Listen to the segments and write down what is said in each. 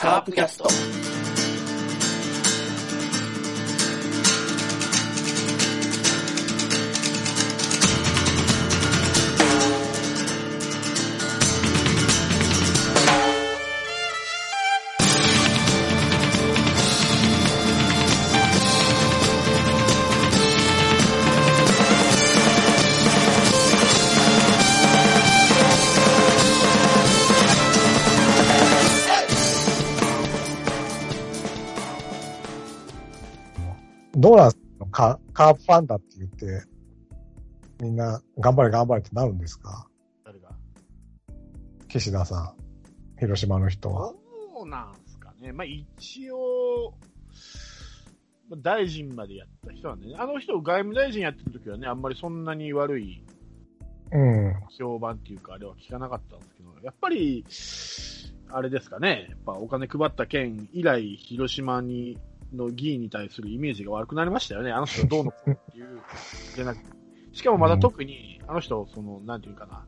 カープキャスト。カープファンだって言って、みんな頑張れ頑張れってなるんですか？誰が？岸田さん。広島の人は。そうなんすかね。まあ、一応、まあ大臣までやった人なんでね。あの人、外務大臣やってる時はね、あんまりそんなに悪いうん。評判っていうか、あれは聞かなかったんですけど、やっぱり、あれですかね。やっぱお金配った件以来、広島に、の議員に対するイメージが悪くなりましたよね。あの人どうのこうのっていう、じゃなくしかもまだ特に、あの人、その、なんていうかな、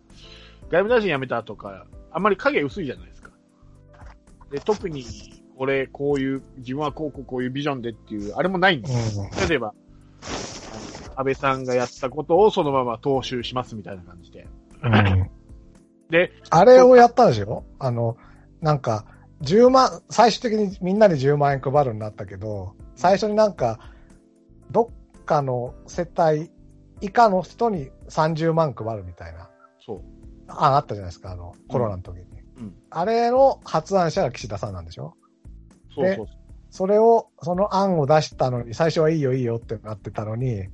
外務大臣辞めたとか、あんまり影薄いじゃないですか。で、特に、これ、こういう、自分はこうこうこういうビジョンでっていう、あれもないんですよ。例えば、安倍さんがやったことをそのまま踏襲しますみたいな感じで。うん。で、あれをやったんでしょあの、なんか、10万、最終的にみんなに10万円配るになったけど、最初になんか、どっかの世帯以下の人に30万配るみたいな。そう。あ、あったじゃないですか、あの、コロナの時に。うん。あれの発案者が岸田さんなんでしょ？そうそう。それを、その案を出したのに、最初はいいよいいよってなってたのに、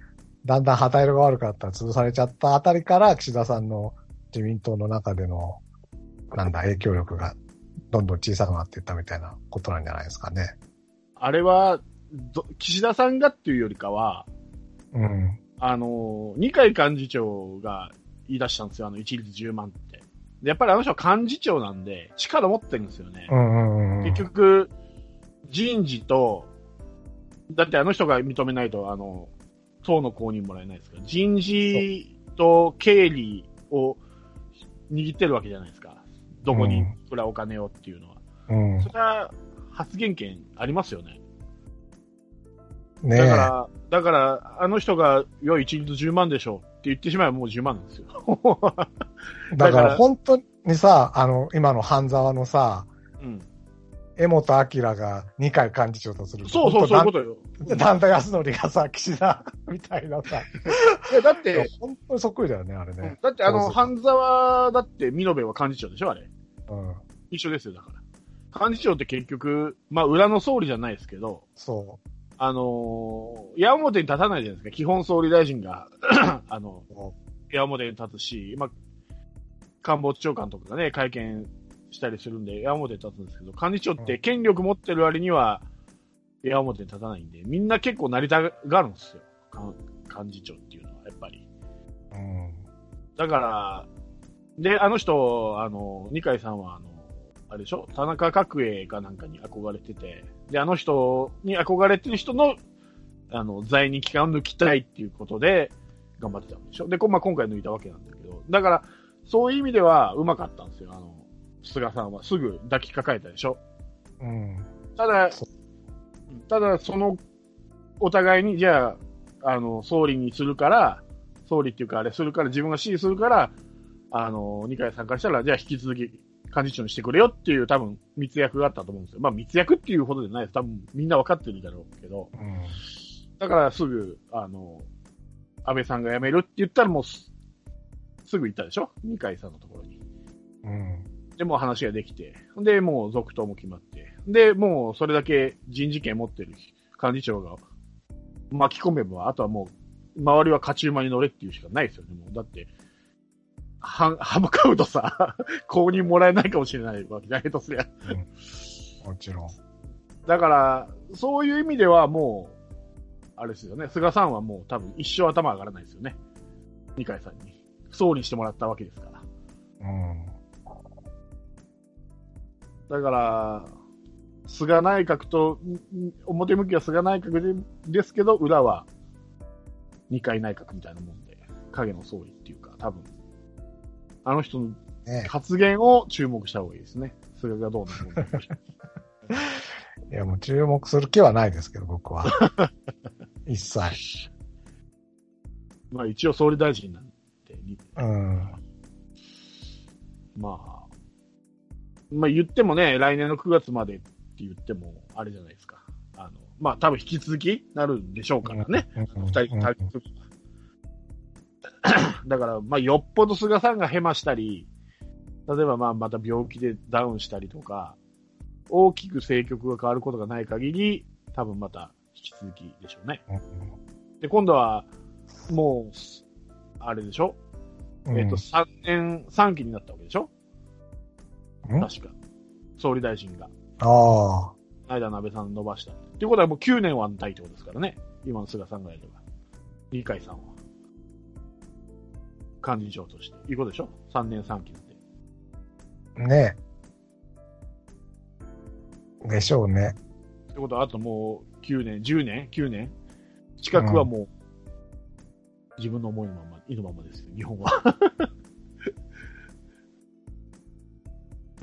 だんだん旗色が悪かったら潰されちゃったあたりから、岸田さんの自民党の中での、なんだ、影響力がどんどん小さくなっていったみたいなことなんじゃないですかね。あれは、ど岸田さんがっていうよりかは、うん。あの、二階幹事長が言い出したんですよ、あの、一律10万って。でやっぱりあの人は幹事長なんで、力持ってるんですよね。うんうんうん。結局、人事と、だってあの人が認めないと、あの、党の公認もらえないですから、人事と経理を握ってるわけじゃないですか。どこにいくらお金をっていうのは。うん。それは発言権ありますよね。ねだから、だから、あの人が、よい一律10万でしょうって言ってしまえばもう10万なんですよ。え。だからら本当にさ、あの、今の半沢のさ、うん。江本明が二階幹事長とすると。そうそう、そういうことよ。と。段田康則がさ、岸田みたいなさ。いや、だって、本当にそっくりだよね、あれね。だってあの、半沢だって、美濃部は幹事長でしょあれ。うん。一緒ですよ、だから。幹事長って結局、まあ、裏の総理じゃないですけど、そあのー矢面に立たないじゃないですか。基本総理大臣が、あの、う。矢面に立つし、まあ、官房長官とかがね、会見したりするんで、矢面に立つんですけど、幹事長って権力持ってる割には、矢面に立たないんで、みんな結構なりたがるんですよ。か幹事長っていうのは、やっぱり。うん。だから、で、あの人、あの、二階さんは、あの、あれでしょ？田中角栄かなんかに憧れてて、で、あの人に憧れてる人の、あの、在任期間を抜きたいっていうことで、頑張ってたんでしょ？で、こまあ、今回抜いたわけなんだけど、だから、そういう意味では、うまかったんですよ、あの、菅さんは。すぐ抱きかかえたでしょ？うん。ただそ、ただ、その、お互いに、じゃあ、あの、総理にするから、総理っていうか、あれするから、自分が支持するから、あの、二階さんからしたら、じゃあ引き続き幹事長にしてくれよっていう、多分、密約があったと思うんですよ。まあ、密約っていうほどじゃないです。多分、みんな分かってるだろうけど、うん。だからすぐ、あの、安倍さんが辞めるって言ったらもうす、すぐ行ったでしょ？二階さんのところに。うん。で、もう話ができて、で、もう続投も決まって、で、もうそれだけ人事権持ってる幹事長が巻き込めば、あとはもう、周りは勝ち馬に乗れっていうしかないですよね、もう。だって、は、歯向かうとさ、公認もらえないかもしれないわけじゃないとすりゃ。もちろん。だから、そういう意味ではもう、あれですよね、菅さんはもう多分一生頭上がらないですよね。二階さんに。総理にしてもらったわけですから。うん。だから、菅内閣と、ん表向きは菅内閣でですけど、裏は二階内閣みたいなもんで、影の総理っていうか、多分、あの人のね。発言を注目した方がいいですね。それがどうなるのか。いや、もう注目する気はないですけど、僕は。一切。まあ一応総理大臣なんで、うん。まあ、まあ言ってもね、来年の9月までって言っても、あれじゃないですか。あの、まあ多分引き続きなるんでしょうからね。うん。二人、だから、まあよっぽど菅さんがヘマしたり、例えばまあまた病気でダウンしたりとか、大きく政局が変わることがない限り、多分また引き続きでしょうね。で、今度は、もう、あれでしょ、うんえっ、と、3年、3期になったわけでしょ？うん？確か。総理大臣が。ああ。間の安倍さん伸ばした。っていうことはもう9年は安泰ってことですからね。今の菅さんがやれば。二階さんは。幹事長として。いうことでしょ ?3 年3期って。ねえでしょうね。ってことは、あともう9年、10年 ?9 年近くはもう、自分の思いのまま、意のままですよ、日本は。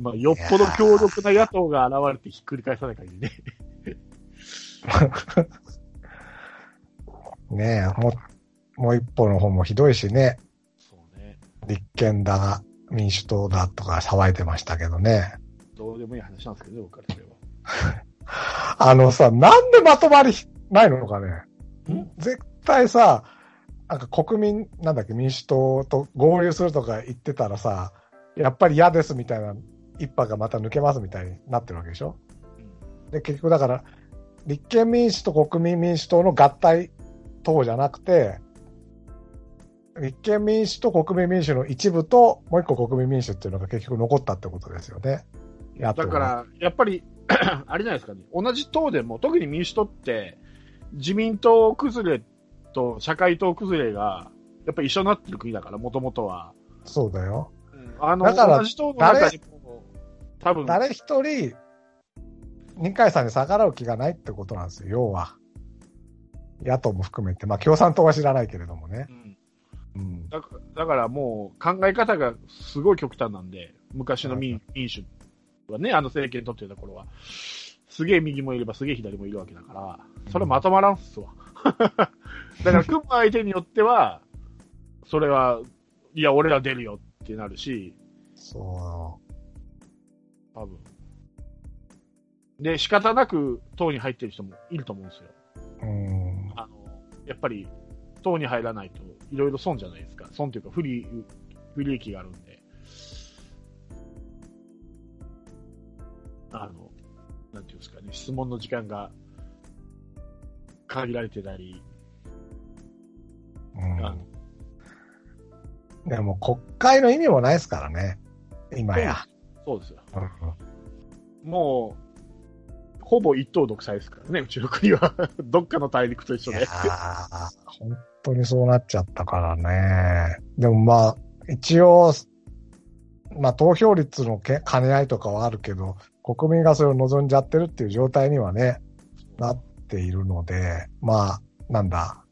まあ、よっぽど強力な野党が現れてひっくり返さない限りね。ねえ、もう、もう一歩の方もひどいしね。立憲だ、民主党だとか騒いでましたけどね。どうでもいい話なんですけどね、僕からすれば。あのさ、なんでまとまりないのかね。ん？絶対さ、なんか国民、なんだっけ、民主党と合流するとか言ってたらさ、やっぱり嫌ですみたいな一派がまた抜けますみたいになってるわけでしょで、結局だから、立憲民主と国民民主党の合体党じゃなくて、立憲民主と国民民主の一部と、もう一個国民民主っていうのが結局残ったってことですよね。野党はだから、やっぱり、あれじゃないですかね。同じ党でも、特に民主党って、自民党崩れと社会党崩れが、やっぱり一緒になってる国だから、もともとは。そうだよ。あの、だから同じ党の中にも、多分、誰一人、二階さんに逆らう気がないってことなんですよ、要は。野党も含めて。まあ、共産党は知らないけれどもねう。んうん。だからだからもう考え方がすごい極端なんで、昔の民民主はね、あの政権取ってた頃は、すげえ右もいればすげえ左もいるわけだから、それまとまらんっすわ。だから組む相手によっては、それは、いや、俺ら出るよってなるし、そ多分。で、仕方なく党に入ってる人もいると思うんですよ。う。うん。あの、やっぱり、党に入らないと、いろいろ損じゃないですか。損というか、不利、不利益があるんで。あの、なんていうんですかね、質問の時間が限られてたり、あのうん。でも、国会の意味もないですからね。今や。そうですよ。うんもう、ほぼ一党独裁ですからね、うちの国は。どっかの大陸と一緒でいや。ー本当にそうなっちゃったからね。でもまあ、一応、まあ投票率のけ兼ね合いとかはあるけど、国民がそれを望んじゃってるっていう状態にはね、なっているので、まあ、なんだ、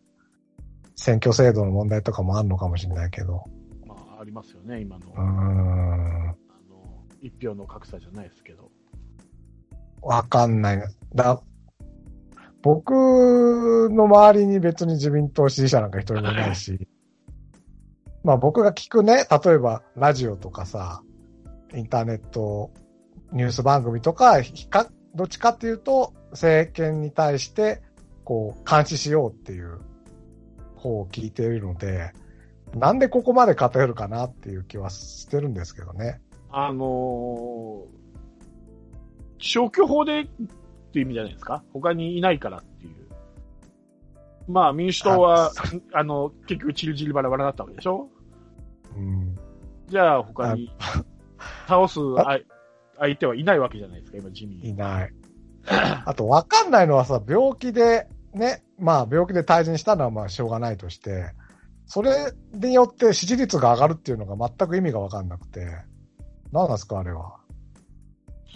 選挙制度の問題とかもあるのかもしれないけど、まあ、ありますよね、今の、うーあん、の、一票の格差じゃないですけど。わかんない。だ僕の周りに別に自民党支持者なんか一人もいないし、まあ僕が聞くね、例えばラジオとかさ、インターネット、ニュース番組とか、かどっちかっていうと、政権に対して、こう、監視しようっていう方を聞いているので、なんでここまで偏るかなっていう気はしてるんですけどね。あのー消去法でっていう意味じゃないですか？他にいないからっていう。まあ民主党は、あ の、結局チリチリバラバラだったわけでしょ？うん。じゃあ他に 倒すあ相手はいないわけじゃないですか、今自民。いない。あと、わかんないのはさ、病気で、ね、まあ、病気で退陣したのはまあ、しょうがないとして、それによって支持率が上がるっていうのが全く意味がわかんなくて、何なんですか、あれは。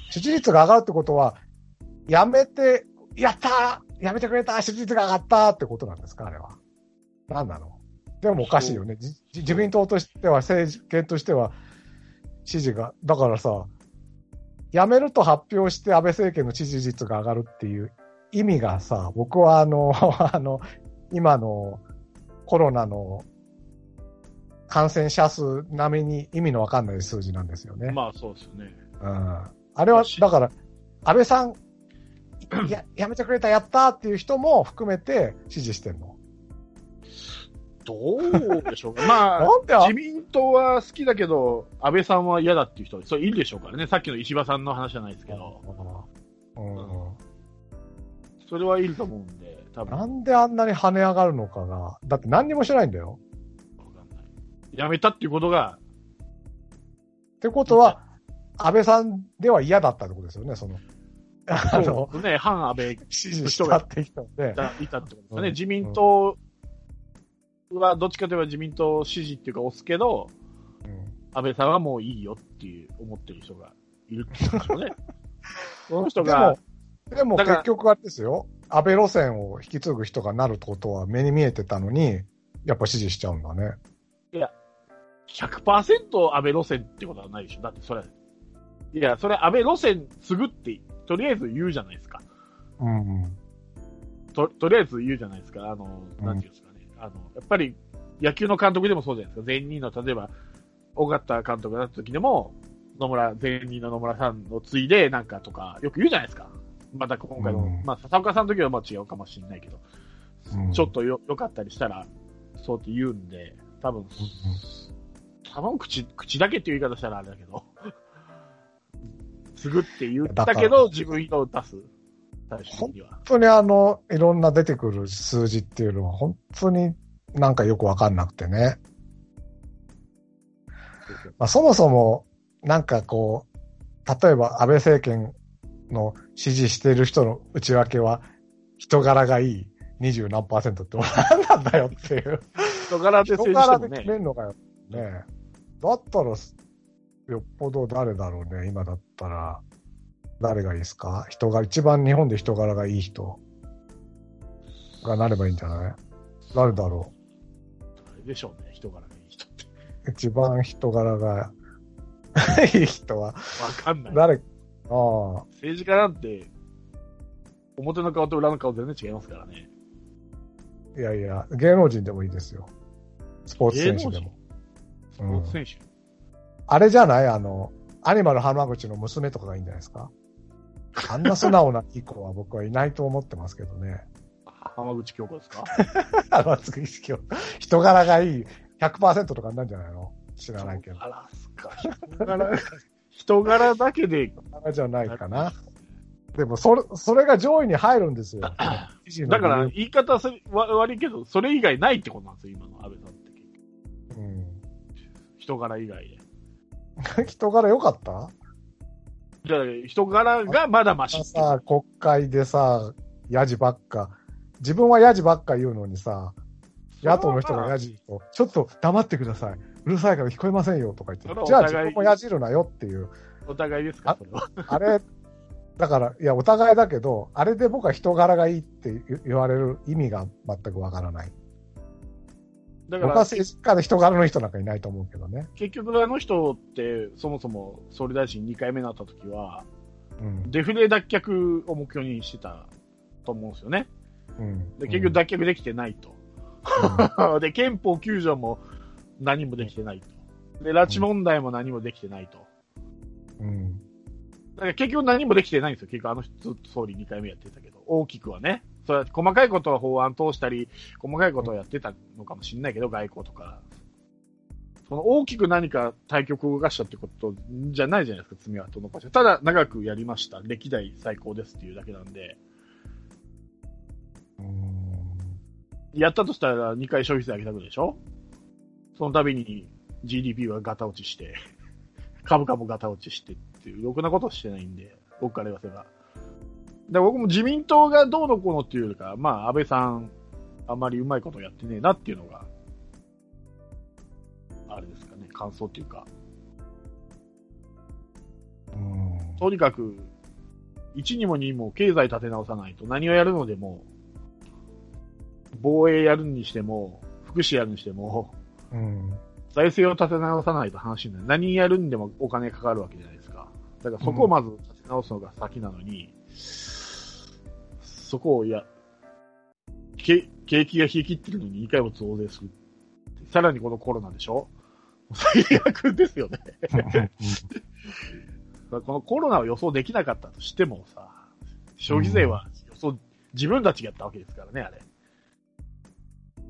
支持率が上がるってことは、やめて、やったーやめてくれた支持率が上がったってことなんですか、あれは。何なの？でもおかしいよね。じ自民党としては、政権としては、支持が、だからさ、辞めると発表して安倍政権の支持率が上がるっていう意味がさ、僕はあの、あの、今のコロナの感染者数並みに意味のわかんない数字なんですよね。まあそうですよね。うん。あれは、だから、安倍さん、や、やめてくれた、やったーっていう人も含めて支持してんの。どうでしょうか。まあ、自民党は好きだけど、安倍さんは嫌だっていう人、それいるでしょうからね。さっきの石破さんの話じゃないですけど、うんそれはいると思うんで、多分。なんであんなに跳ね上がるのかが。だって何にもしてないんだよ。わかんない。やめたっていうことが、ってことは、安倍さんでは嫌だったってことですよね、その。あの、ね、反安倍支持したって人で。がいたってことですよね。うん自民党はどっちかといえば自民党支持っていうか押すけど、うん安倍さんはもういいよっていう思ってる人がいるってことでしょうね。その人でがも、、でもだから結局あれですよ。安倍路線を引き継ぐ人がなるってことは目に見えてたのに、やっぱ支持しちゃうんだね。100%安倍路線ってことはないでしょ。だってそれ、いや、それ安倍路線継ぐって、とりあえず言うじゃないですか。うんうん。と、とりあえず言うじゃないですか。あの、うんなんていうんですかね。あの、やっぱり、野球の監督でもそうじゃないですか。前任の、例えば、尾形監督だった時でも、野村、前任の野村さんの継いで、なんかとか、よく言うじゃないですか。また今回の、うんまあ、笹岡さんの時はまあ違うかもしれないけど、うんちょっとよ、良かったりしたら、そうって言うんで、多分、多分口、口だけっていう言い方したらあれだけど、継ぐって言ったけど、自分の出す。本当にあの、いろんな出てくる数字っていうのは、本当になんかよくわかんなくてね。まあ、そもそも、なんかこう、例えば安倍政権の支持している人の内訳は、人柄がいい二十何パーセントって何なんだよっていう。人柄で人政治しても柄で決めね、んのかよ。ねだったら、よっぽど誰だろうね、今だったら。誰がいいですか？人が、一番日本で人柄がいい人がなればいいんじゃない？誰だろあれでしょうね、人柄がいい人って。う 一番人柄が いい人は、わかんない。誰、ああ、政治家なんて、表の顔と裏の顔全然違いますからね。いやいや、芸能人でもいいですよ。スポーツ選手でも。スポーツ選手？あれじゃない？あの、アニマル浜口の娘とかがいいんじゃないですか？あんな素直ないい子は僕はいないと思ってますけどね。浜口京子ですか？あの、つく人人柄がいい100%とかになるんじゃないの？知らないけど。人柄、人柄だけで、あじゃないかな。でも、それ、それが上位に入るんですよ。だから言い方それわ悪いけど、それ以外ないってことなんですよ、今の安倍さんって。うん、人柄以外で。人柄良かった？じゃあ、人柄がまだマシっていうさ、国会でさ、ヤジばっか、自分はヤジばっか言うのにさ、野党の人がヤジ言うと、ちょっと黙ってください。うるさいから聞こえませんよとか言って、じゃあ自分もヤジるなよっていう。お互いですか？あそれは。あれ、だから、いや、お互いだけど、あれで僕は人柄がいいって言言われる意味が全くわからない。だから、僕は政治家で人柄の人なんかいないと思うけどね。結局あの人って、そもそも総理大臣2回目になった時は、うん。デフレ脱却を目標にしてたと思うんですよね。うん。で、結局脱却できてないと。で、憲法9条も何もできてないと。で、拉致問題も何もできてないと。うん。うん。だから結局何もできてないんですよ。結局あの人ずっと総理2回目やってたけど、大きくはね。それは細かいことは法案通したり、細かいことをやってたのかもしれないけど、外交とか。その大きく何か対局を動かしたってことじゃないじゃないですか、爪痕残して。ただ、長くやりました。歴代最高ですっていうだけなんで、うんやったとしたら2回消費税上げたくでしょ？その度に GDP はガタ落ちして、株価もガタ落ちしてっていう、ろくなことしてないんで、僕から言わせば。で僕も自民党がどうのこうのっていうよりか、まあ、安倍さん、あんまりうまいことやってねえなっていうのが、あれですかね、感想っていうか、うんとにかく、1にも2にも経済立て直さないと何をやるのでも、防衛やるにしても、福祉やるにしても、うん。財政を立て直さないと話になる。何やるんでもお金かかるわけじゃないですか。だからそこをまず立て直すのが先なのに、そこをや、け景気が冷え切ってるのに2回も増税する。さらにこのコロナでしょ？最悪ですよね。このコロナを予想できなかったとしてもさ、消費税は予想、自分たちがやったわけですからね、あれ。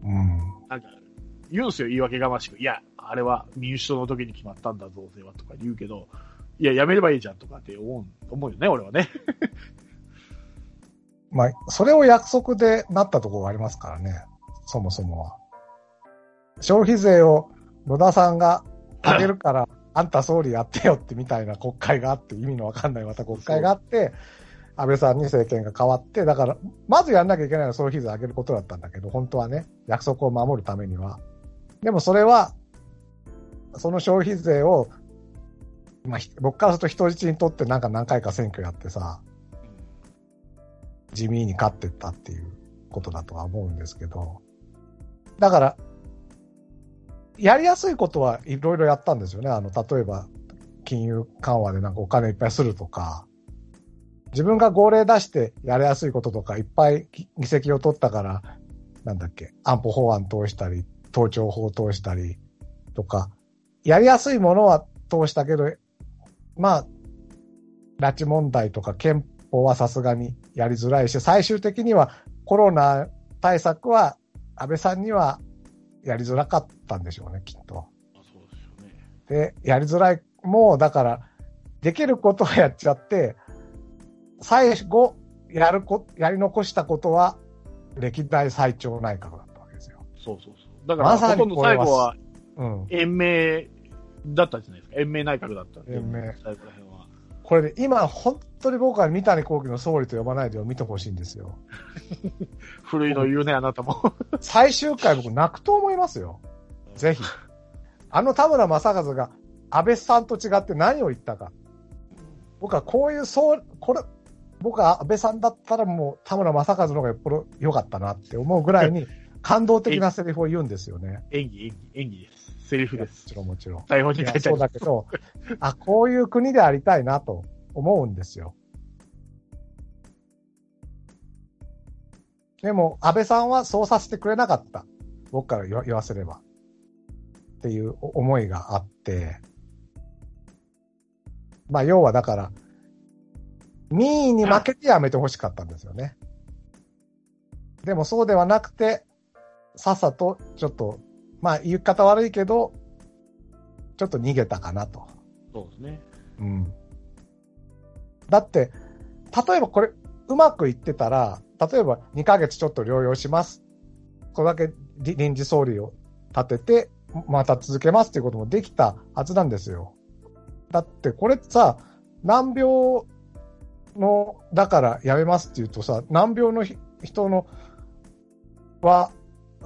うん。なんか、言うんすよ、言い訳がましく。いや、あれは民主党の時に決まったんだ、増税はとか言うけど、いや、やめればいいじゃんとかって思う、思うよね、俺はね。まあ、それを約束でなったところがありますからね。そもそもは。消費税を野田さんが上げるから、あんた総理やってよってみたいな国会があって、意味のわかんないまた国会があって、安倍さんに政権が変わって、だから、まずやんなきゃいけないのは消費税上げることだったんだけど、本当はね、約束を守るためには。でもそれは、その消費税を、まあ、ひ僕からすると人質にとってなんか何回か選挙やってさ、地味に勝ってったっていうことだとは思うんですけど、だから、やりやすいことはいろいろやったんですよね。あの、例えば、金融緩和でなんかお金いっぱいするとか、自分が号令出してやりやすいこととか、いっぱい議席を取ったから、なんだっけ、安保法案通したり、盗聴法通したりとか、やりやすいものは通したけど、まあ、拉致問題とか憲法はさすがにやりづらいし、最終的にはコロナ対策は安倍さんにはやりづらかったんでしょうね、きっと。そうですよね。で、やりづらい、もうだから、できることはやっちゃって、最後、やるこ、やり残したことは、歴代最長内閣だったわけですよ。そうそうそう。だから、まさにほとんど最後はうん。延命だったじゃないですか。延命内閣だった。延命最後ら。これで、今、本当に僕は三谷幸喜の総理と呼ばないでを見てほしいんですよ。古いの言うね、あなたも。最終回僕泣くと思いますよ。ぜひ。あの田村正和が安倍さんと違って何を言ったか。僕はこういう、そう、これ、僕は安倍さんだったらもう田村正和の方がよっぽど良かったなって思うぐらいに感動的なセリフを言うんですよね。演技、演技、演技です。セリフもですち。ろんもちろん。台本に書いてある。だけど、あ、こういう国でありたいなと思うんですよ。でも、安倍さんはそうさせてくれなかった。僕から言わ言わせれば。っていう思いがあって。まあ、要はだから、民意に負けてやめてほしかったんですよね。でもそうではなくて、さっさと、ちょっと、まあ、言い方悪いけど、ちょっと逃げたかなと。そうですね。うん。だって、例えばこれ、うまくいってたら、例えば2ヶ月ちょっと療養します。これだけり臨時総理を立てて、また続けますっていうこともできたはずなんですよ。だってこれさ、難病の、だからやめますって言うとさ、難病のひ人の、は、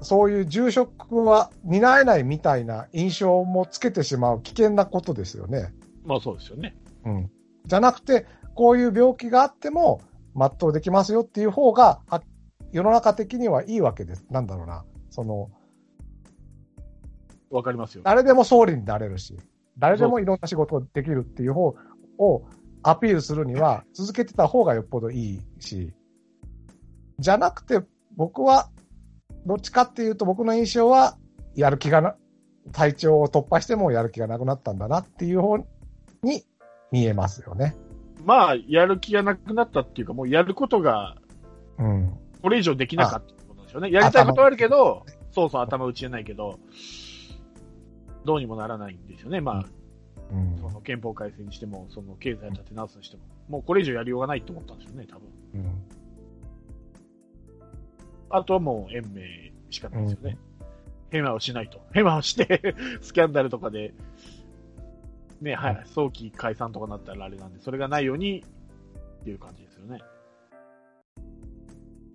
そういう重職は担えないみたいな印象もつけてしまう危険なことですよね。まあそうですよね。うん。じゃなくて、こういう病気があっても、全うできますよっていう方が、は世の中的にはいいわけです。なんだろうな。その、わかりますよ。誰でも総理になれるし、誰でもいろんな仕事ができるっていう方をアピールするには、続けてた方がよっぽどいいし、じゃなくて、僕は、どっちかっていうと僕の印象は、やる気がな、体調を突破してもやる気がなくなったんだなっていう方に見えますよね。まあ、やる気がなくなったっていうか、もうやることが、うん。これ以上できなかったってことですよね。やりたいことはあるけど、そうそう、頭打ちじゃないけど、どうにもならないんですよね。まあ、うんその憲法改正にしても、その経済立て直すにしても、もうこれ以上やりようがないと思ったんですよね、多分。うんあとはもう延命しかないですよね。ヘマをしないと。ヘマをして、スキャンダルとかで、ね、はい、早期解散とかなったらあれなんで、それがないようにっていう感じですよね。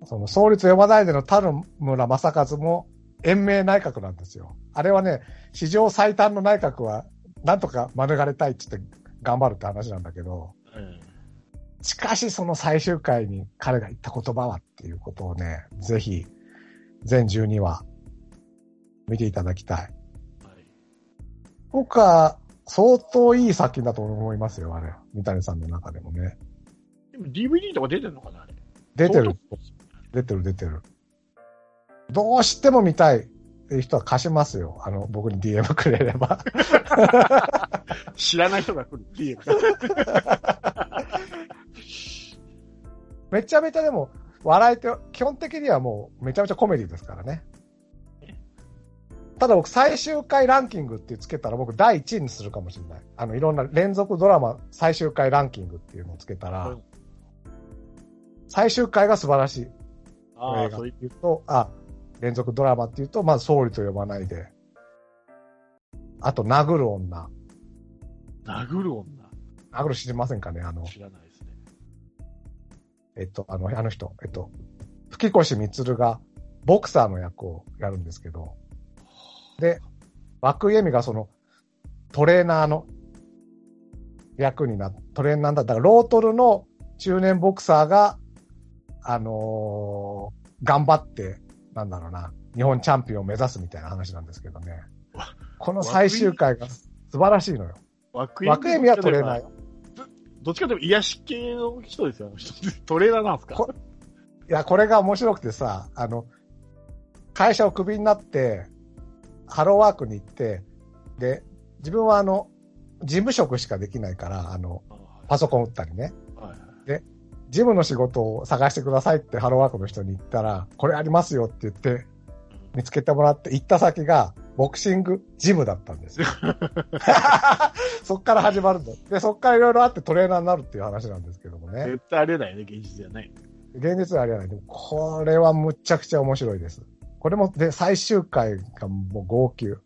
その創立呼ばないでの田村正和も延命内閣なんですよ。あれはね、史上最短の内閣は、なんとか免れたいって言って頑張るって話なんだけど、うんしかしその最終回に彼が言った言葉はっていうことをね、ぜひ、全12話見ていただきたい。はい僕は相当いい作品だと思いますよ、あれ。三谷さんの中でもね。でも DVD とか出てんのかなあれ。出てる相。出てる出てる。どうしても見たいっていう人は貸しますよ。あの、僕に DM くれれば。当 知らない人が来る DM が。めちゃめちゃでも、笑えて、基本的にはもうめちゃめちゃコメディですからね。ただ僕最終回ランキングってつけたら僕第1位にするかもしれない。あの、いろんな連続ドラマ最終回ランキングっていうのをつけたらうん、最終回が素晴らしい。ああ、そういう。と、あ、連続ドラマっていうと、まず総理と呼ばないで。あと、殴る女。殴る女。殴る知りませんかねあの、知らない。えっと、あの、あの人、えっと、吹越光がボクサーの役をやるんですけど、で、涌井絵美がそのトレーナーの役になっトレーナーだ、だからロートルの中年ボクサーが、あのー頑張って、なんだろうな、日本チャンピオンを目指すみたいな話なんですけどねわ。この最終回が素晴らしいのよ。涌涌井絵美はトレーナーよ。どっちかというと癒し系の人ですよ。トレーナーなんですか？こいや、これが面白くてさ、あの、会社をクビになって、ハローワークに行って、で、自分はあの、事務職しかできないから、あの、パソコン打ったりね、はいはい。事務の仕事を探してくださいってハローワークの人に言ったら、これありますよって言って、見つけてもらって、行った先が、ボクシングジムだったんですよ。そっから始まるんだ。で、そっからいろいろあってトレーナーになるっていう話なんですけどもね。絶対ありえないよね、現実ではね。現実はありえない。でも、これはむちゃくちゃ面白いです。これも、で、最終回がもう号泣。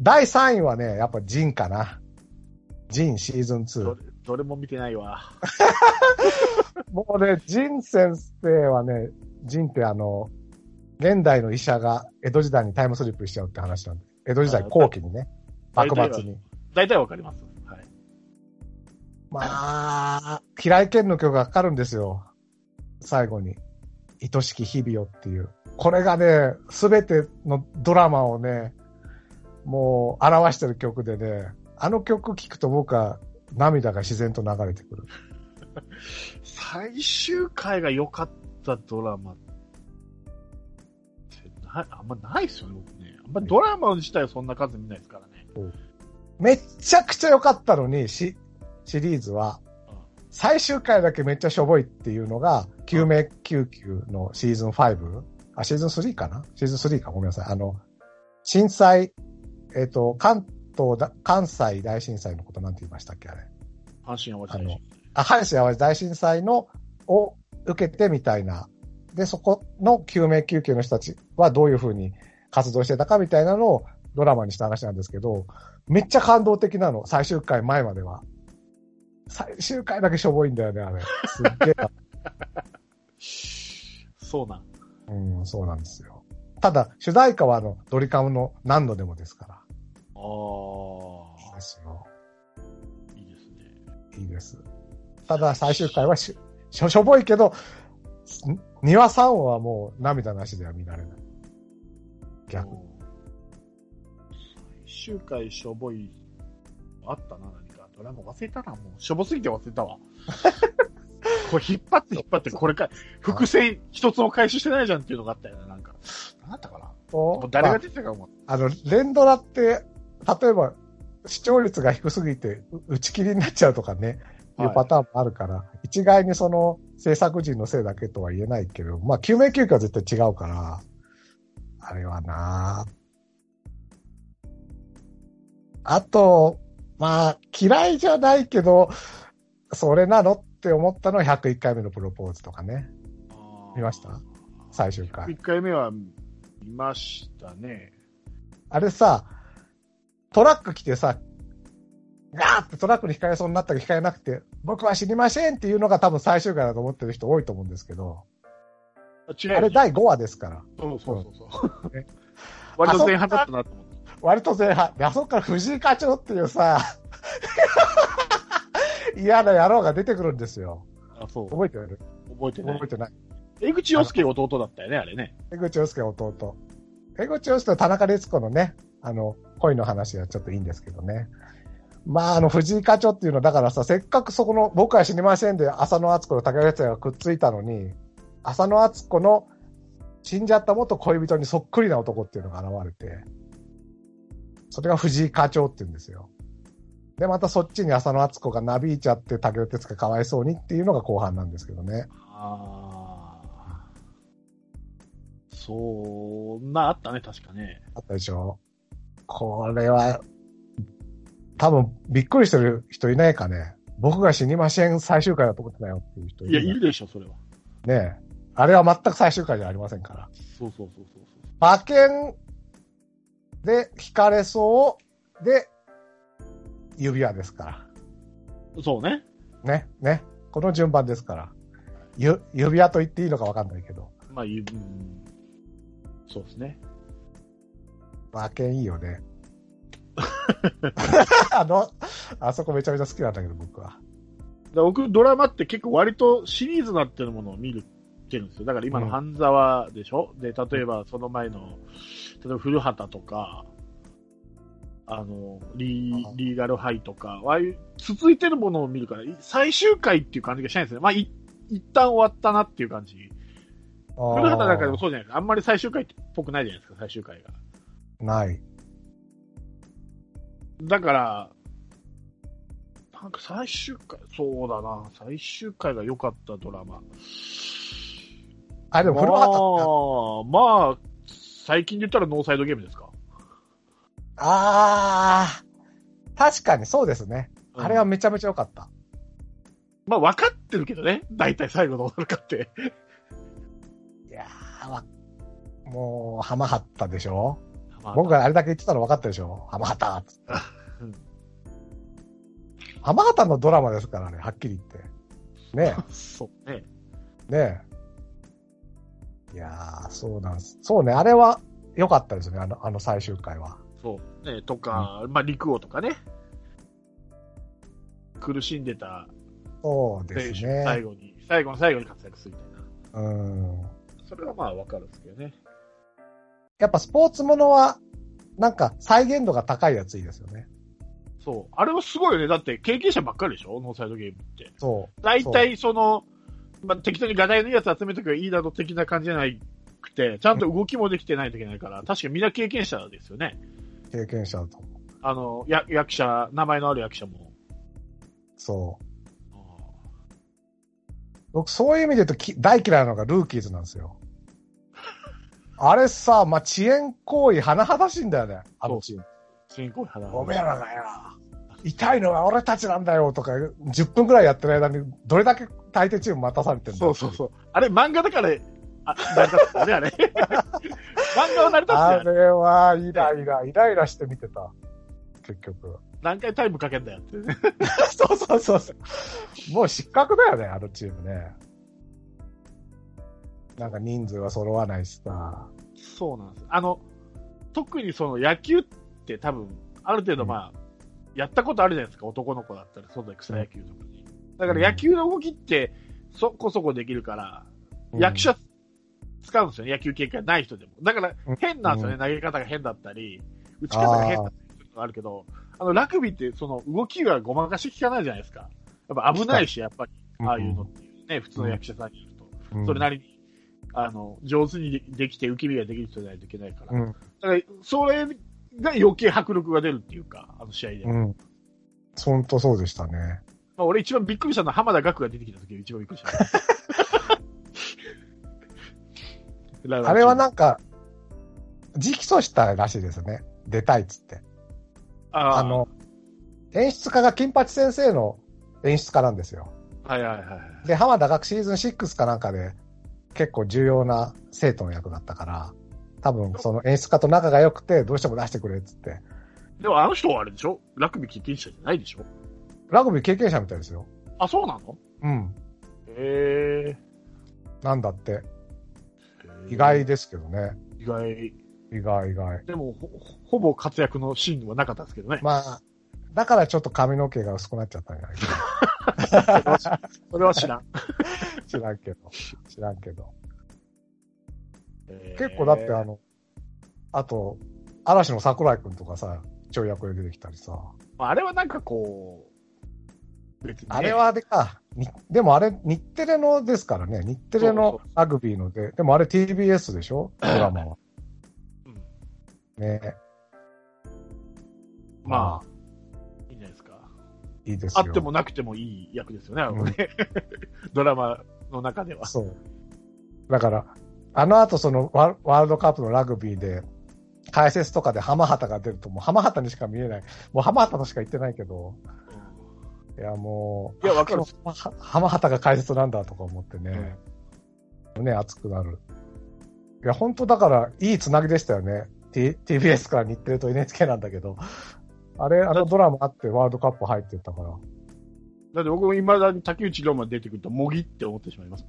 第3位はね、やっぱジンかな。ジンシーズン2。どれどれも見てないわ。もうね、ジン先生はね、ジンってあの、現代の医者が江戸時代にタイムスリップしちゃうって話なんで。江戸時代後期にね、あ幕末に。大体わかります。はい。まあ、平井堅の曲がかかるんですよ。最後に。愛しき日々よっていう。これがね、すべてのドラマをね、もう表してる曲でね、あの曲聴くと僕は涙が自然と流れてくる。最終回が良かったドラマってな、あんまないっすよね、僕ね。あんまドラマ自体はそんな数見ないですからね。めっちゃくちゃ良かったのに、シシリーズは、最終回だけめっちゃしょぼいっていうのが、救命救急のシーズン 5? あ、シーズン3かな？シーズン3か、ごめんなさい。あの、震災、えっ、と、関東だ、関西大震災のことなんて言いましたっけあれ。阪神淡路大震あ、阪神淡路大震災の、を受けてみたいな。で、そこの救命救急の人たちはどういうふうに活動してたかみたいなのをドラマにした話なんですけど、めっちゃ感動的なの、最終回前までは。最終回だけしょぼいんだよね、あれ。すっげえ。そうなん。うん、そうなんですよ。ただ、主題歌はあの、ドリカムの何度でもですから。ああ、いいですよ。いいですね。いいです。ただ、最終回はししょしょぼいけど、2話3話はもう涙なしでは見られない。逆。最終回しょぼい、あったな、何か。ドラマ忘れたな、もう。しょぼすぎて忘れたわ。これ引っ張って引っ張って、これか、伏線一つも回収してないじゃんっていうのがあったよな、なんか。なんだったかな？もう誰が出てたかも。あの、連ドラって、例えば、視聴率が低すぎて、う打ち切りになっちゃうとかね、いはいうパターンもあるから、一概にその制作陣のせいだけとは言えないけど、まあ、救命救急は絶対違うから、あれはなあと、まあ、嫌いじゃないけど、それなのって思ったのは101回目のプロポーズとかね、見ました？最終回。1回目は見ましたね。あれさ、トラック来てさ、ガーってトラックに引かれそうになったか引かれなくて、僕は知りませんっていうのが多分最終回だと思ってる人多いと思うんですけど、あ違うあれ第5話ですから。そうそうそうそうね。割と前半だったなと思って。割と前半。で、あそこから藤井課長っていうさ、嫌な野郎が出てくるんですよ。あ、そう。覚えてる？覚えてない覚え。てない。江口洋介弟だったよね、あれね。江口洋介弟。江口洋介は田中律子のね、あの、恋の話はちょっといいんですけどね。まあ、あの、藤井課長っていうのは、だからさ、せっかくそこの、僕は死にませんで、浅野敦子と竹内也がくっついたのに、浅野敦子の死んじゃった元恋人にそっくりな男っていうのが現れて、それが藤井課長って言うんですよ。で、またそっちに浅野敦子がなびいちゃって、竹内哲がかわいそうにっていうのが後半なんですけどね。ああ。そんなあったね、確かね。あったでしょこれは、多分びっくりしてる人いないかね。僕が死にません最終回だと思ってたよっていう人いや、いるるでしょ、それは。ねえ。あれは全く最終回じゃありませんから。そうそうそうそう馬券で引かれそうで、指輪ですから。そう。そうね。ね、ね。この順番ですから。ゆ、指輪と言っていいのかわかんないけど。まあ、いう、うん。そうですね。馬券いいよね。あの、あそこめちゃめちゃ好きなんだけど、僕は。だ僕、ドラマって結構割とシリーズなってるものを見るってるんですよ。だから今の半沢でしょ、で、例えばその前の、例えば古畑とか、あの、リーあリーガルハイとか、ああいう続いてるものを見るから、い最終回っていう感じがしないんですね。まあ、い一旦終わったなっていう感じ。古畑なんかでもそうじゃないですか。あんまり最終回っぽくないじゃないですか、最終回が。ない。だから、なんか最終回、そうだな、最終回が良かったドラマ。あ、でも古畑まあ、まあ、最近で言ったらノーサイドゲームですか？あー、確かにそうですね。うんあれはめちゃめちゃ良かった。まあ、分かってるけどね。大体最後どうなるかって。いやー、わもう、浜畑でしょ？まあ僕があれだけ言ってたの分かったでしょ？浜畑っつってうん浜畑のドラマですからね、はっきり言って。ねそうね。え、ねえ。いやー、そうなんです。そうね、あれは良かったですね、あの、あの最終回は。そう。ね、とか、まあ、陸王とかね。苦しんでたそうですね。最後に、最後の最後に活躍するみたいな。うん。それはまあ、分かるんですけどね。やっぱスポーツものは、なんか再現度が高いやついいですよね。そう。あれはすごいよね。だって、経験者ばっかりでしょ？ノーサイドゲームって。そう。大体その、まあ、適当にガタイのいいやつ集めとけばいいだろう的な感じじゃないくて、ちゃんと動きもできてないといけないから、確かみんな経験者ですよね。経験者だと思う。あの、や役者、名前のある役者も。そう。僕、そういう意味で言うとき大嫌いなのがルーキーズなんですよ。あれさ、まあ、遅延行為、甚だしいんだよね。あのチーム。進行肌おめえらがよ。痛いのは俺たちなんだよとか、10分くらいやってる間に、どれだけ相手チーム待たされてんだそうそうそう。あれ、漫画だから、あ、成り立つんだね、あれ。漫画は成り立つんあだよ。れは、イライラ、イライラして見てた。結局。何回タイムかけんだよってね。そうそうそうそう。もう失格だよね、あのチームね。なんか人数は揃わないしさ。そうなんです。あの、特にその野球って多分、ある程度まあ、やったことあるじゃないですか、男の子だったら、そんな草野球とかに。だから野球の動きって、そこそこできるから、役者使うんですよね、野球経験ない人でも。だからうん変なんですよね、うん投げ方が変だったり、打ち方が変だったりするのがあるけど、あの、ラグビーってその動きがごまかし効かないじゃないですか。やっぱ危ないし、やっぱり、ああいうのっていうね、普通の役者さんにいると。うん、それなりに、あの、上手にでできて、受け身ができる人じゃないといけないから。うん。だから、それが余計迫力が出るっていうか、あの試合で。まうん。ほんとそうでしたね。あ、俺一番びっくりしたのは浜田岳が出てきた時が一番びっくりした。あれはな、なんか、直訴したらしいですね。出たいっつって。あーあの、演出家が金八先生の演出家なんですよ。はいはいはい。で、浜田学シーズン6かなんかで結構重要な生徒の役だったから、多分その演出家と仲が良くて、どうしても出してくれっつって。でもあの人はあれでしょ？ラグビー経験者じゃないでしょ？ラグビー経験者みたいですよ。あ、そうなの？うん。へなんだって。え。意外ですけどね。意外。意外意外。でもほ、ほぼ活躍のシーンはなかったですけどね。まあ、だからちょっと髪の毛が薄くなっちゃったんじゃないか それは知らん。な。知らんけど。知らんけど。へー結構だってあの、あと、嵐の桜井くんとかさ、ちょい役で出てきたりさ。まああれはなんかこう、別にね、あれはあれか。にでもあれ、日テレのですからね。日テレのラグビーので。でもあれ TBS でしょ？ドラマは。うんね。まあ、いいんじゃないですか。いいですよ。あってもなくてもいい役ですよね、あのね ドラマの中では。そう。だから、あの後そのワワールドカップのラグビーで、解説とかで浜畑が出ると、もう浜畑にしか見えない。もう浜畑としか言ってないけど、いやもう、いやわかる浜畑が解説なんだとか思ってね、ね、熱くなる。いや、本当だから、いいつなぎでしたよね。T、TBS から日テレと NHK なんだけど、あれ、あのドラマあってワールドカップ入ってたから。だって僕も未だに竹内涼真出てくると、模擬って思ってしまいます。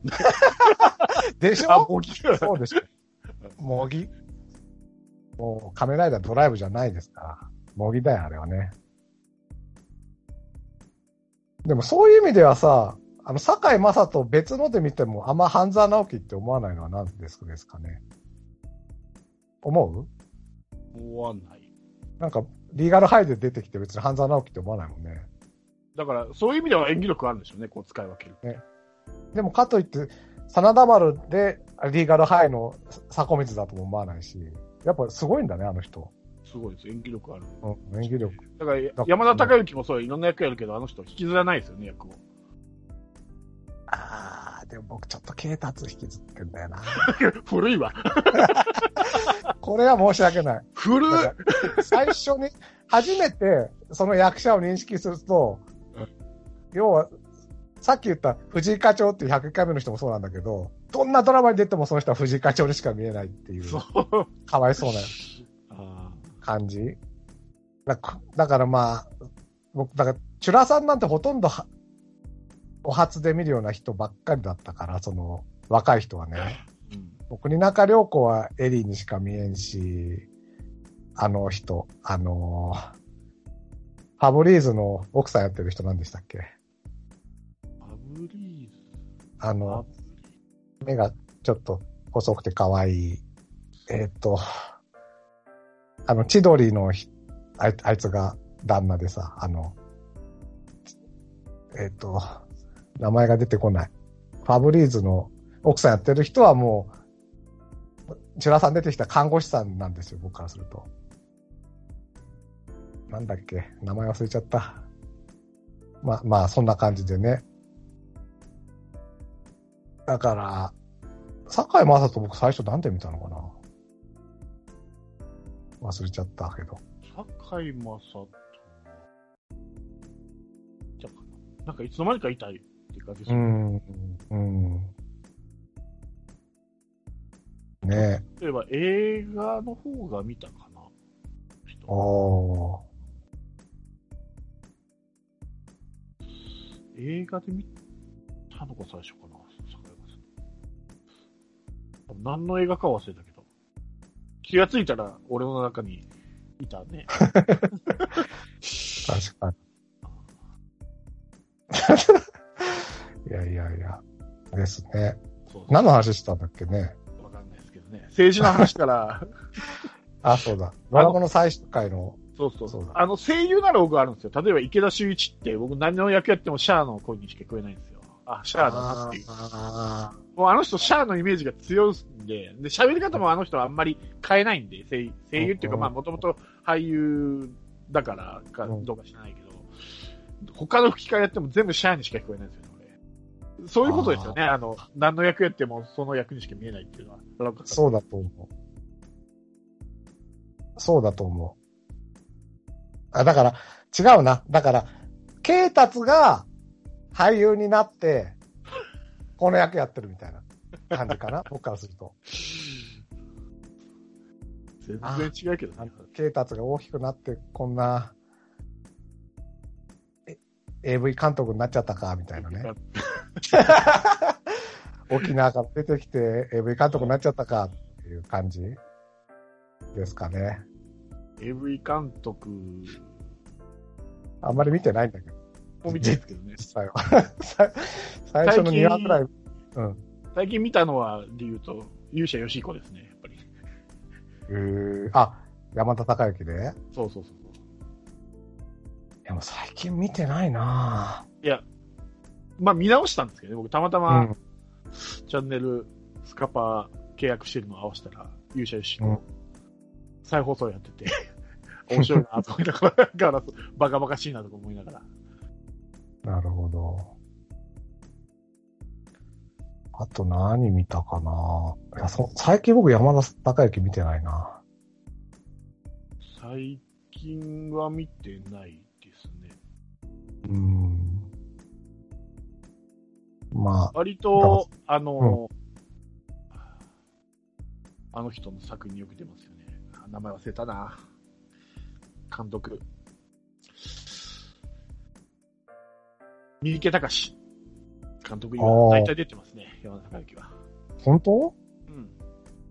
でしあ、ょ模擬そうでしょ。模擬？もう、仮面ライダードライブじゃないですから。模擬だよ、あれはね。でもそういう意味ではさ、あの、坂井正と別ので見ても、あんま半沢直樹って思わないのは何ですですかね。思う？思わない。なんか、リーガルハイで出てきて別に半沢直樹って思わないもんね。だから、そういう意味では演技力あるんでしょうね、こう使い分ける。でもかといって、真田丸でリーガルハイの迫水だとも思わないし、やっぱすごいんだね、あの人。すごいです、演技力ある。うん、演技力。だから、山田孝之もそう、いろんな役やるけど、あの人引きずらないですよね、役を。ああ、でも僕ちょっと啓達引きずってんだよな。古いわ。これは申し訳ない。古い最初に、初めてその役者を認識すると、要は、さっき言った藤井課長っていう101回目の人もそうなんだけど、どんなドラマに出てもその人は藤井課長にしか見えないっていう。かわいそうなあ感じ。だからまあ、僕、だから、チュラさんなんてほとんどは、お初で見るような人ばっかりだったから、その、若い人はね。ーうん僕、国中涼子はエリーにしか見えんし、あの人、あのーファブリーズの奥さんやってる人なんでしたっけ？あの、目がちょっと細くて可愛い。えーっ、と、あの、千鳥のひあいあいつが旦那でさ、あの、えーっ、と、名前が出てこない。ファブリーズの奥さんやってる人はもう、チュラさん出てきた看護師さんなんですよ、僕からすると。なんだっけ名前忘れちゃった。まあ、まあ、そんな感じでね。だから、坂井正人僕最初なんで見たのかな？忘れちゃったけど。堺雅人。じゃあなんかいつの間にかいたいって感じですうよね。ん。うん。ねえ。例えば映画の方が見たかな。人おー。映画で見たのが最初かな。何の映画か忘れたけど。気がついたら俺の中にいたね。確かに。いやいやいや。ですね。そう何の話したんだっけね？わかんないですけどね。政治の話から、あ、そうだ。ドラゴンの最終回の。そうそうそうだあの、声優なら僕あるんですよ。例えば池田修一って僕何の役やってもシャアの声にしか聞こえないんですよ。あ、シャアだなっていう。あもうあの人シャアのイメージが強いんで、で、喋り方もあの人はあんまり変えないんで、声声優っていうかうんまあもともと俳優だからかうんどうか知らないけど、他の吹き替えやっても全部シャアにしか聞こえないんですよね、俺。そういうことですよね。あの、何の役やってもその役にしか見えないっていうのは。そうだと思う。そうだと思う。あ、だから、違うな。だから、ケイタツが俳優になって、この役やってるみたいな感じかな。僕からすると。全然違うけどね。ケイタツが大きくなって、こんな、え AV 監督になっちゃったか、みたいなね。沖縄から出てきて AV 監督になっちゃったか、っていう感じですかね。AV 監督あんまり見てないんだけど。も見てるんですけどね。実際は。さ最初の2話くらい、うん。最近見たのは、で言うと、勇者ヨシヒコですね、やっぱり。えー、あ、山田孝之でそうそうそう。でも最近見てないないや、まあ見直したんですけどね、僕たまたぁ。ま、うん。チャンネルスカパー契約してるのを合わせたら、勇者よしうんの再放送やってて、面白いなと思いながら バカバカしいなとか思いながら。なるほど。あと何見たかないやそ最近僕山田孝之見てないな。最近は見てないですね。うん。まあ、割と、あうの、あの人の作品によく出ますよね。あ名前忘れたな。監督。三池隆監督には大体出てますね、山田孝之は。本当？うん。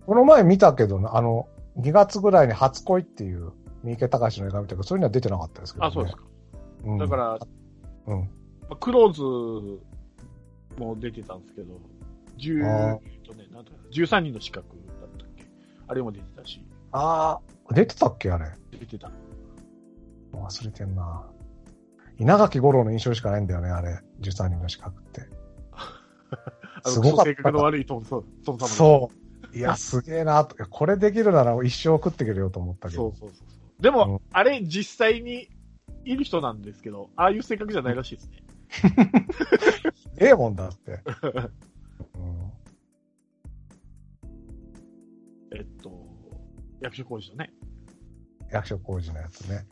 この前見たけどな、あの、2月ぐらいに初恋っていう三池隆の映画見たけど、それには出てなかったですけど、ね。あ、そうですか。うんだから、うん。まあクローズも出てたんですけど、10あえっとね、なんだかな13人の資格だったっけ？あれも出てたし、ああ、出てたっけあれ？出てた。忘れてんな。稲垣吾郎の印象しかないんだよね、あれ。13人の資格って。すごかった性格の悪いトンソン、トムそう。いや、すげえなと。これできるなら一生食ってくれよと思ったけど。そうそうそうそう。でも、うんあれ実際にいる人なんですけど、ああいう性格じゃないらしいですね。ええもんだって。うん、えっと、役所工事のね。役所工事のやつね。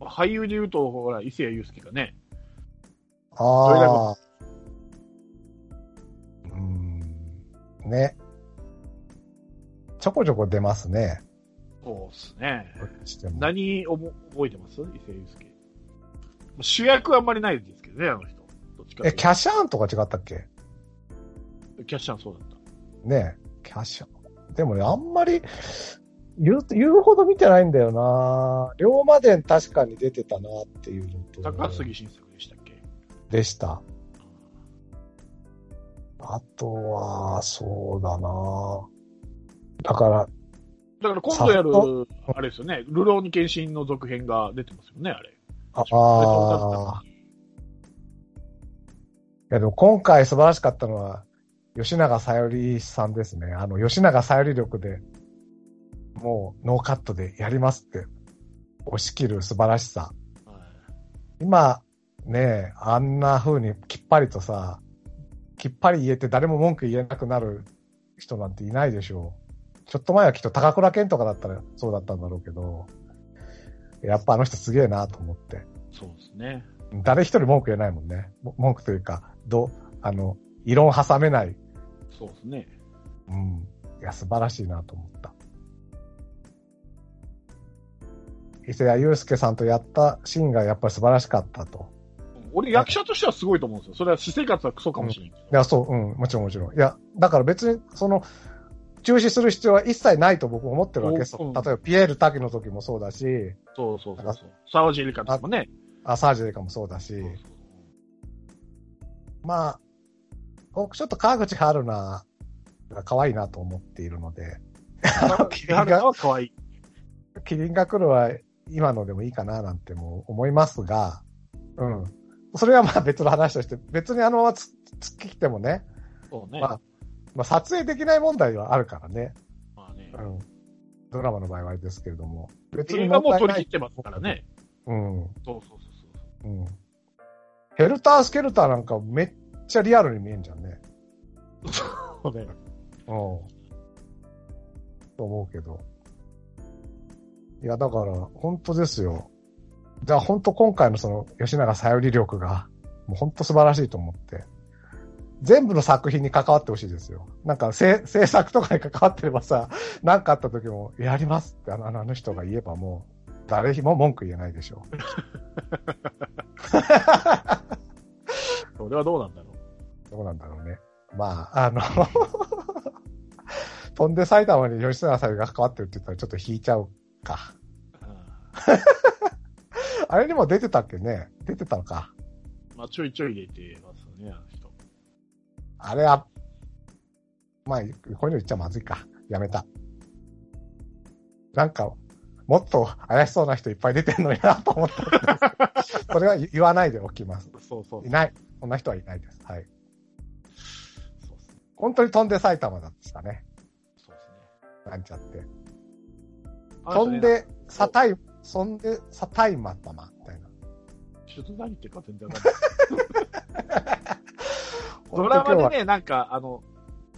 俳優で言うと、ほら、伊勢谷友介がね、ああ。うん。ね。ちょこちょこ出ますね。そうっすね。何をも覚えてます？伊勢谷友介。主役はあんまりないですけどね、あの人。どっちかといえ、キャシャーンとか違ったっけ？キャッシャーンそうだった。ねキャシャーン。でもね、あんまり、言う、言うほど見てないんだよな龍馬伝確かに出てたなっていうのと。高杉晋作でしたっけ？でした。あとは、そうだなだから、だから今度やるあれですよね、ルローニケンシンの続編が出てますよね、あれ。ああー。いや、でも今回素晴らしかったのは、吉永さよりさんですね。あの、吉永さより力で、もうノーカットでやりますって、押し切る素晴らしさ。はい今、ねあんな風にきっぱりとさ、きっぱり言えて誰も文句言えなくなる人なんていないでしょう。ちょっと前はきっと高倉健とかだったらそうだったんだろうけど、やっぱあの人すげえなと思って。そうですね。誰一人文句言えないもんね。も文句というか、ど、あの、異論挟めない。そうですね。うん。いや、素晴らしいなと思った。伊勢谷友介さんとやったシーンがやっぱり素晴らしかったと。俺、役者としてはすごいと思うんですよ。それは私生活はクソかもしれんけど。いや、そう、うん、もちろんもちろん。いや、だから別に、その、中止する必要は一切ないと僕思ってるわけです。うん例えば、ピエール滝の時もそうだし、そうそうそうそう。沢尻エリカとかもね。アサージェイカもそうだし、まあ、僕ちょっと川口春奈が可愛いなと思っているので、木原は可愛い。キリンが来るは今のでもいいかななんても思いますが、うん。それはまあ別の話として、別にあのままつ突き来てもね、そうね。まあまあ撮影できない問題はあるからね。まあねうん。ドラマの場合はあれですけれども。別映画も取り切ってますからね。うん。そうそうそうそう。うん。ヘルタースケルターなんかめっちゃリアルに見えんじゃんね。そうね。うん。と思うけど。いや、だから、本当ですよ。じゃあ本当今回のその、吉永さより力が、もう本当素晴らしいと思って。全部の作品に関わってほしいですよ。なんか、制制作とかに関わってればさ、なんかあった時も、やりますってあのあの人が言えばもう、誰も文句言えないでしょそれはどうなんだろう。う。どうなんだろうね。まあ、あの、飛んで埼玉に吉永さよりが関わってるって言ったらちょっと引いちゃうか。あれにも出てたっけね？出てたのか。まあ、ちょいちょい入れてますね、あの人。あれは、まあ、こういうの言っちゃまずいか。やめた。なんか、もっと怪しそうな人いっぱい出てんのになと思った。それは言わないでおきます。そうそう。いない。そんな人はいないです。はい。そうっすね。本当に飛んで埼玉だったね。そうですね。なんちゃって。あの人ね飛ん、で、さたい、そんで、さたいまたま、みたいな。ちょっと何言ってるか全然わかんない。ドラマでね、なんか、あの、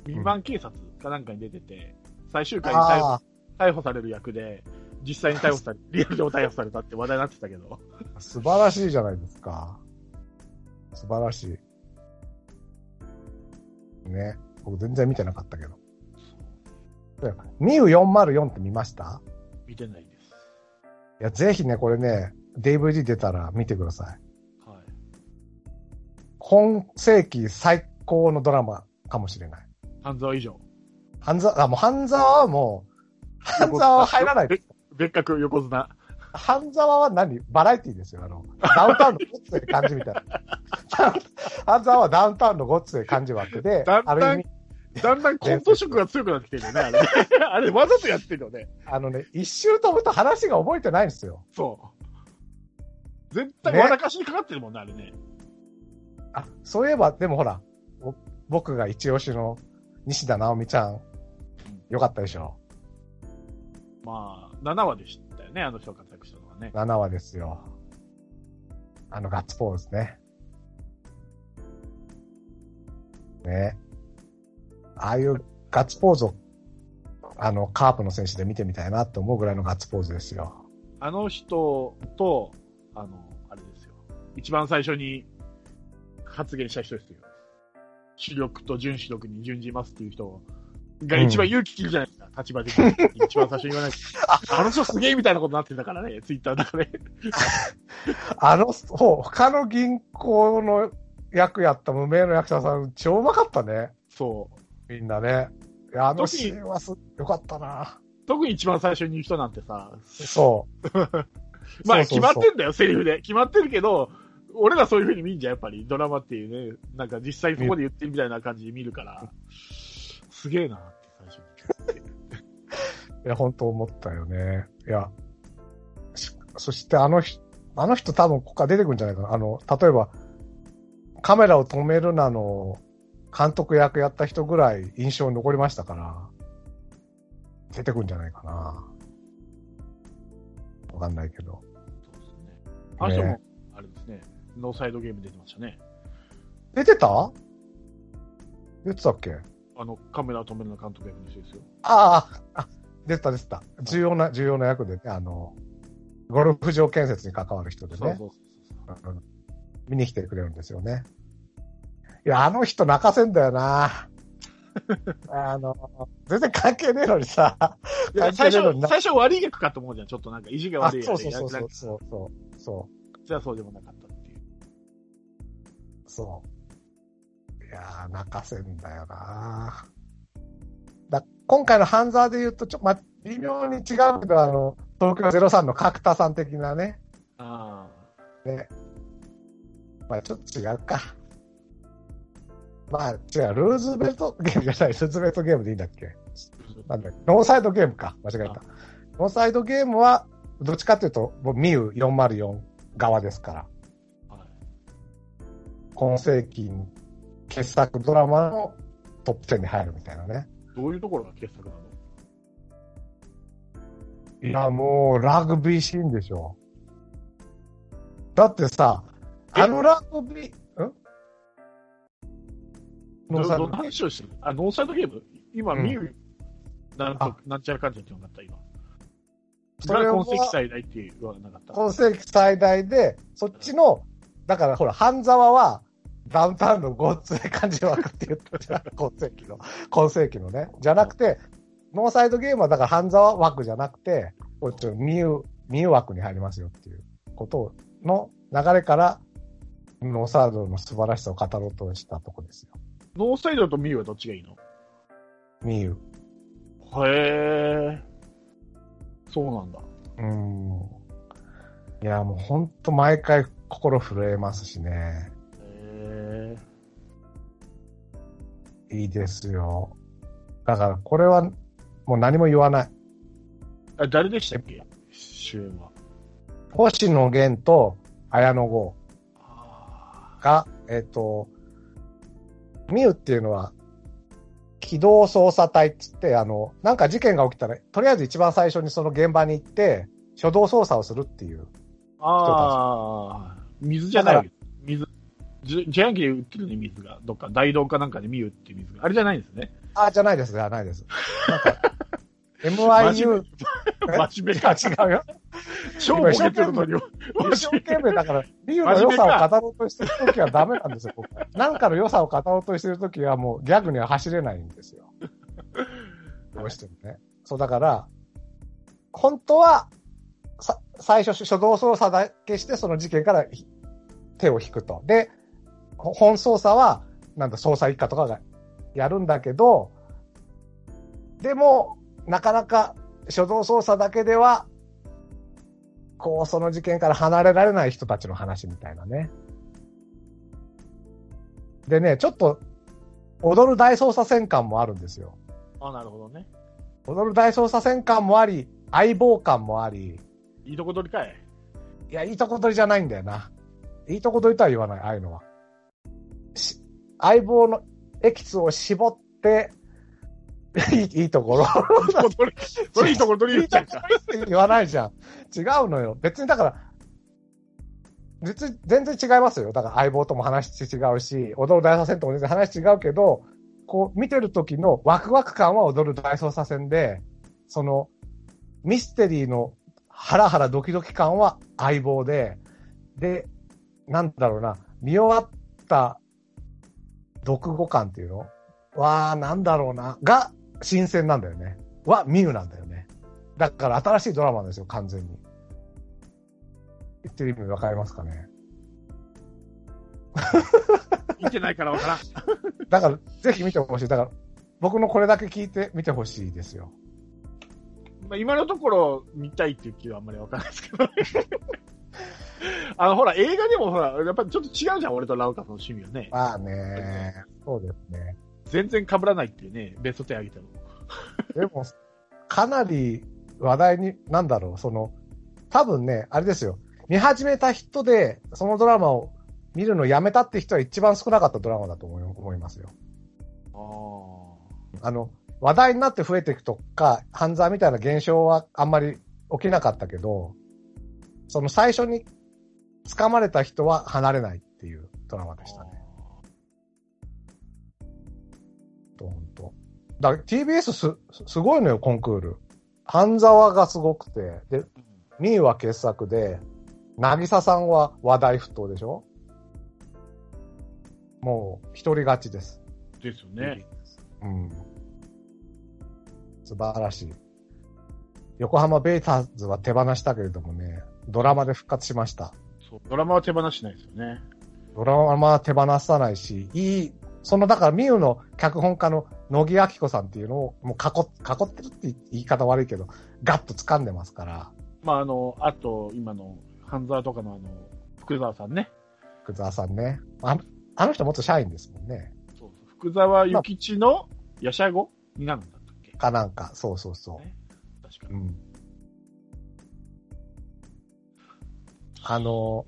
未満警察かなんかに出てて、最終回に逮捕あ逮捕される役で、実際に逮捕され、リアルでも逮捕されたって話題になってたけど、あ、素晴らしいじゃないですか。素晴らしい。ね。僕全然見てなかったけど。ミュー404って見ました？見てないです。いや、ぜひね、これね、DVD 出たら見てください。はい。今世紀最高のドラマかもしれない。半沢以上。半沢、あ、もう半沢はもう、半沢は入らないです。別格横綱。半沢は何？バラエティですよ。あの、ダウンタウンのごっつい感じみたいな。半沢はダウンタウンのごっつい感じ枠で、だんだん だんだんコント色が強くなってきてるよね、あれね。あれわざとやってるよね。あのね、一周飛ぶと話が覚えてないんですよ。そう。絶対ね笑かしにかかってるもんね、あれね。あ、そういえば、でもほら、ぼ僕が一押しの西田直美ちゃん、よかったでしょ。まあ、7話でしたよね、あの人が活躍したのはね。7話ですよ。あのガッツポーズね。ね。ああいうガッツポーズを、あの、カープの選手で見てみたいなって思うぐらいのガッツポーズですよ。あの人と、あの、あれですよ。一番最初に発言した人ですよ。主力と準主力に準じますっていう人が一番勇気切るじゃないですか、立場的に。一番最初に言わない ああの人すげえみたいなことになってたからね、ツイッターだからね。あの、ほ他の銀行の役やった無名の役者さん、超うまかったね。そう。みんなね。いや、あのシーンはす、よかったな。特に一番最初に言う人なんてさ、そう。まあ決まってんだよ、セリフで。決まってるけど、俺らそういう風に見んじゃん、やっぱり。ドラマっていうね、なんか実際そこで言ってるみたいな感じで見るから、すげえなって最初に。いや、本当思ったよね。いや、しそしてあの人、あの人多分ここから出てくるんじゃないかな。あの、例えば、カメラを止めるなの監督役やった人ぐらい印象に残りましたから、出てくるんじゃないかな。わかんないけど。そうですね。あの人もね、あれですね、ノーサイドゲーム出てましたね。出てた？出てたっけ？あの、カメラを止めるの監督役の人ですよ。ああ、あ、出てた出てた。重要な、重要な役でね、あの、ゴルフ場建設に関わる人でね。そうそうそうそう。うん見に来てくれるんですよね。いや、あの人泣かせんだよな。あの、全然関係ねえのにさ。いや最初、最初悪い役かと思うじゃん。ちょっとなんか意地があ、悪い役で。そうそうそうそうそう。そう。じゃあそうでもなかったっていう。そう。いやー、泣かせんだよな。だ今回の半沢で言うと、ちょ、ま、微妙に違うけど、あの、東京03の角田さん的なね。あね。まあちょっと違うか。まあ違う、ルーズベルトゲームじゃない、ルーズベルトゲームでいいんだっけ？あ。なんだっけ？ノーサイドゲームか。間違えた。ノーサイドゲームは、どっちかっていうと、ミュー404側ですから。はい今世紀傑作ドラマのトップ10に入るみたいなね。どういうところが傑作なの？いや、もう、ラグビーシーンでしょ。だってさ、えあのラグビー、んノーサイドどどんな話をしてあ、ノーサイドゲーム今、うん見る、なんと、なんちゃらかんちゃってのがあった、今。それはが今世紀最大っていうのはなかった。今世紀最大で、そっちの、だからほら、半沢は、ダウンタウンのごっつい感じ枠って言ったじゃん、今世紀の。今世紀のね。じゃなくて、ノーサイドゲームはだから半沢枠じゃなくて、こっちのミュー、ミュー枠に入りますよっていうことの流れから、ノーサイドの素晴らしさを語ろうとしたとこですよ。ノーサイドとミューはどっちがいいの？ミュー。へえ。そうなんだ。うーん。いや、もうほんと毎回心震えますしね。へえ。いいですよ。だから、これは、もう何も言わない。あ誰でしたっけ？主演は。星野源と綾野剛あが、えっ、と、ミュウっていうのは、機動捜査隊っつって、あの、なんか事件が起きたら、とりあえず一番最初にその現場に行って、初動捜査をするっていう。ああ、水じゃない水。じ自販機で売ってるね、水が。どっか、大道かなんかで見るっていう水が。あれじゃないんですね。あ、じゃないです、じゃないです。なんか、MIU、真面目か。違うよ。超ボケてるのに。一生懸命だから、ミュウの良さを語ろうとしてるときはダメなんですよ、僕なんかの良さを語ろうとしてるときはもうギャグには走れないんですよ。どうしてもね。そう、だから、本当は、さ、最初、初動捜査だけして、その事件からひ手を引くと。で、ほ本捜査は、なんだ、捜査一課とかがやるんだけど、でも、なかなか初動捜査だけでは、こう、その事件から離れられない人たちの話みたいなね。でね、ちょっと、踊る大捜査線感もあるんですよ。あ、なるほどね。踊る大捜査線感もあり、相棒感もあり、いいとこ取りかい。いや、いいとこ取りじゃないんだよな。いいとこ取りとは言わない、ああいうのは。し相棒のエキスを絞って、いい いいところ。いいとこ取り、それいいとこ取りいいと言っちゃう言わないじゃん。違うのよ。別にだから、別に全然違いますよ。だから相棒とも話違うし、踊る大捜査線とも全然話違うけど、こう見てる時のワクワク感は踊る大捜査線で、そのミステリーのハラハラドキドキ感は相棒で、で、なんだろうな、見終わった読後感っていうの？わー、なんだろうな、が新鮮なんだよね。はミュウなんだよね。だから新しいドラマなんですよ、完全に。言ってる意味わかりますかね。見てないからわからん。だから、ぜひ見てほしい。だから、僕のこれだけ聞いて見てほしいですよ。まあ、今のところ見たいっていう気はあんまりわかんないですけどね。あの、ほら、映画でもほら、やっぱりちょっと違うじゃん、俺とラウカさんの趣味はね。まあね、そうですね。全然被らないっていうね、ベスト10あげても。でも、かなり話題に、なんだろう、その、多分ね、あれですよ。見始めた人で、そのドラマを見るのやめたって人は一番少なかったドラマだと思いますよ。ああの、話題になって増えていくとか、犯罪みたいな現象はあんまり起きなかったけど、その最初に掴まれた人は離れないっていうドラマでしたね。ほんと。だ TBS す、すごいのよ、コンクール。半沢がすごくて、で、ミーは傑作で、渚さんは話題沸騰でしょ？もう、一人勝ちです。ですよね。うん。素晴らしい。横浜ベイターズは手放したけれどもね、ドラマで復活しました。そう。ドラマは手放しないですよね。ドラマは手放さないし、いい、その、だから、ミュウの脚本家の野木明子さんっていうのを、もう囲っ、囲ってるって言い方悪いけど、ガッと掴んでますから、まあ、あの、あと、今の、半沢とかのあの、福沢さんね。福沢さんね。あのあの人元社員ですもんね。そうそう福沢諭吉のヤシャゴになるんだったっけ？かなんか、そうそうそね確かう。うに。ん。あの、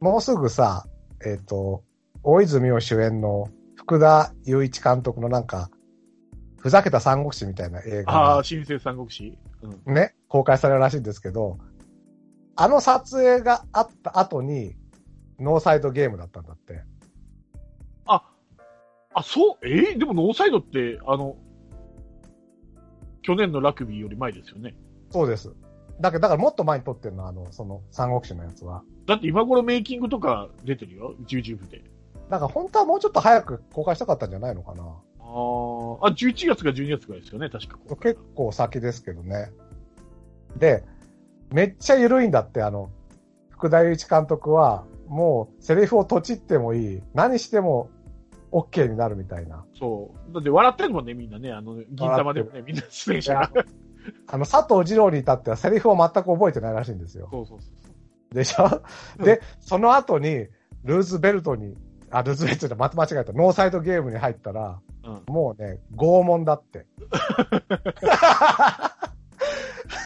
もうすぐさ、えっ、と、大泉洋主演の福田雄一監督のなんか、ふざけた三国志みたいな映画がああ、新生三国志？うん。ね、公開されるらしいんですけど、あの撮影があった後に、ノーサイドゲームだったんだって。あ、そう、え？ーでもノーサイドって、あの、去年のラグビーより前ですよね。そうです。だけど、だからもっと前に撮ってるの、あの、その、三国志のやつは。だって今頃メイキングとか出てるよ、YouTube で。だから本当はもうちょっと早く公開したかったんじゃないのかな。あーあ、11月か12月ぐらいですよね、確か。結構先ですけどね。で、めっちゃ緩いんだって、あの、福田雄一監督は、もう、セリフをとちってもいい。何しても、OK になるみたいな。そう。だって笑ってるもんね、みんなね。あの、銀玉でもね、みんな出演者が。あの、佐藤二郎に至ってはセリフを全く覚えてないらしいんですよ。そうそうそうでしょ？で、その後に、ルーズベルトに、あ、ルにちベっとで間違えた。ノーサイドゲームに入ったら、うんもうね、拷問だって。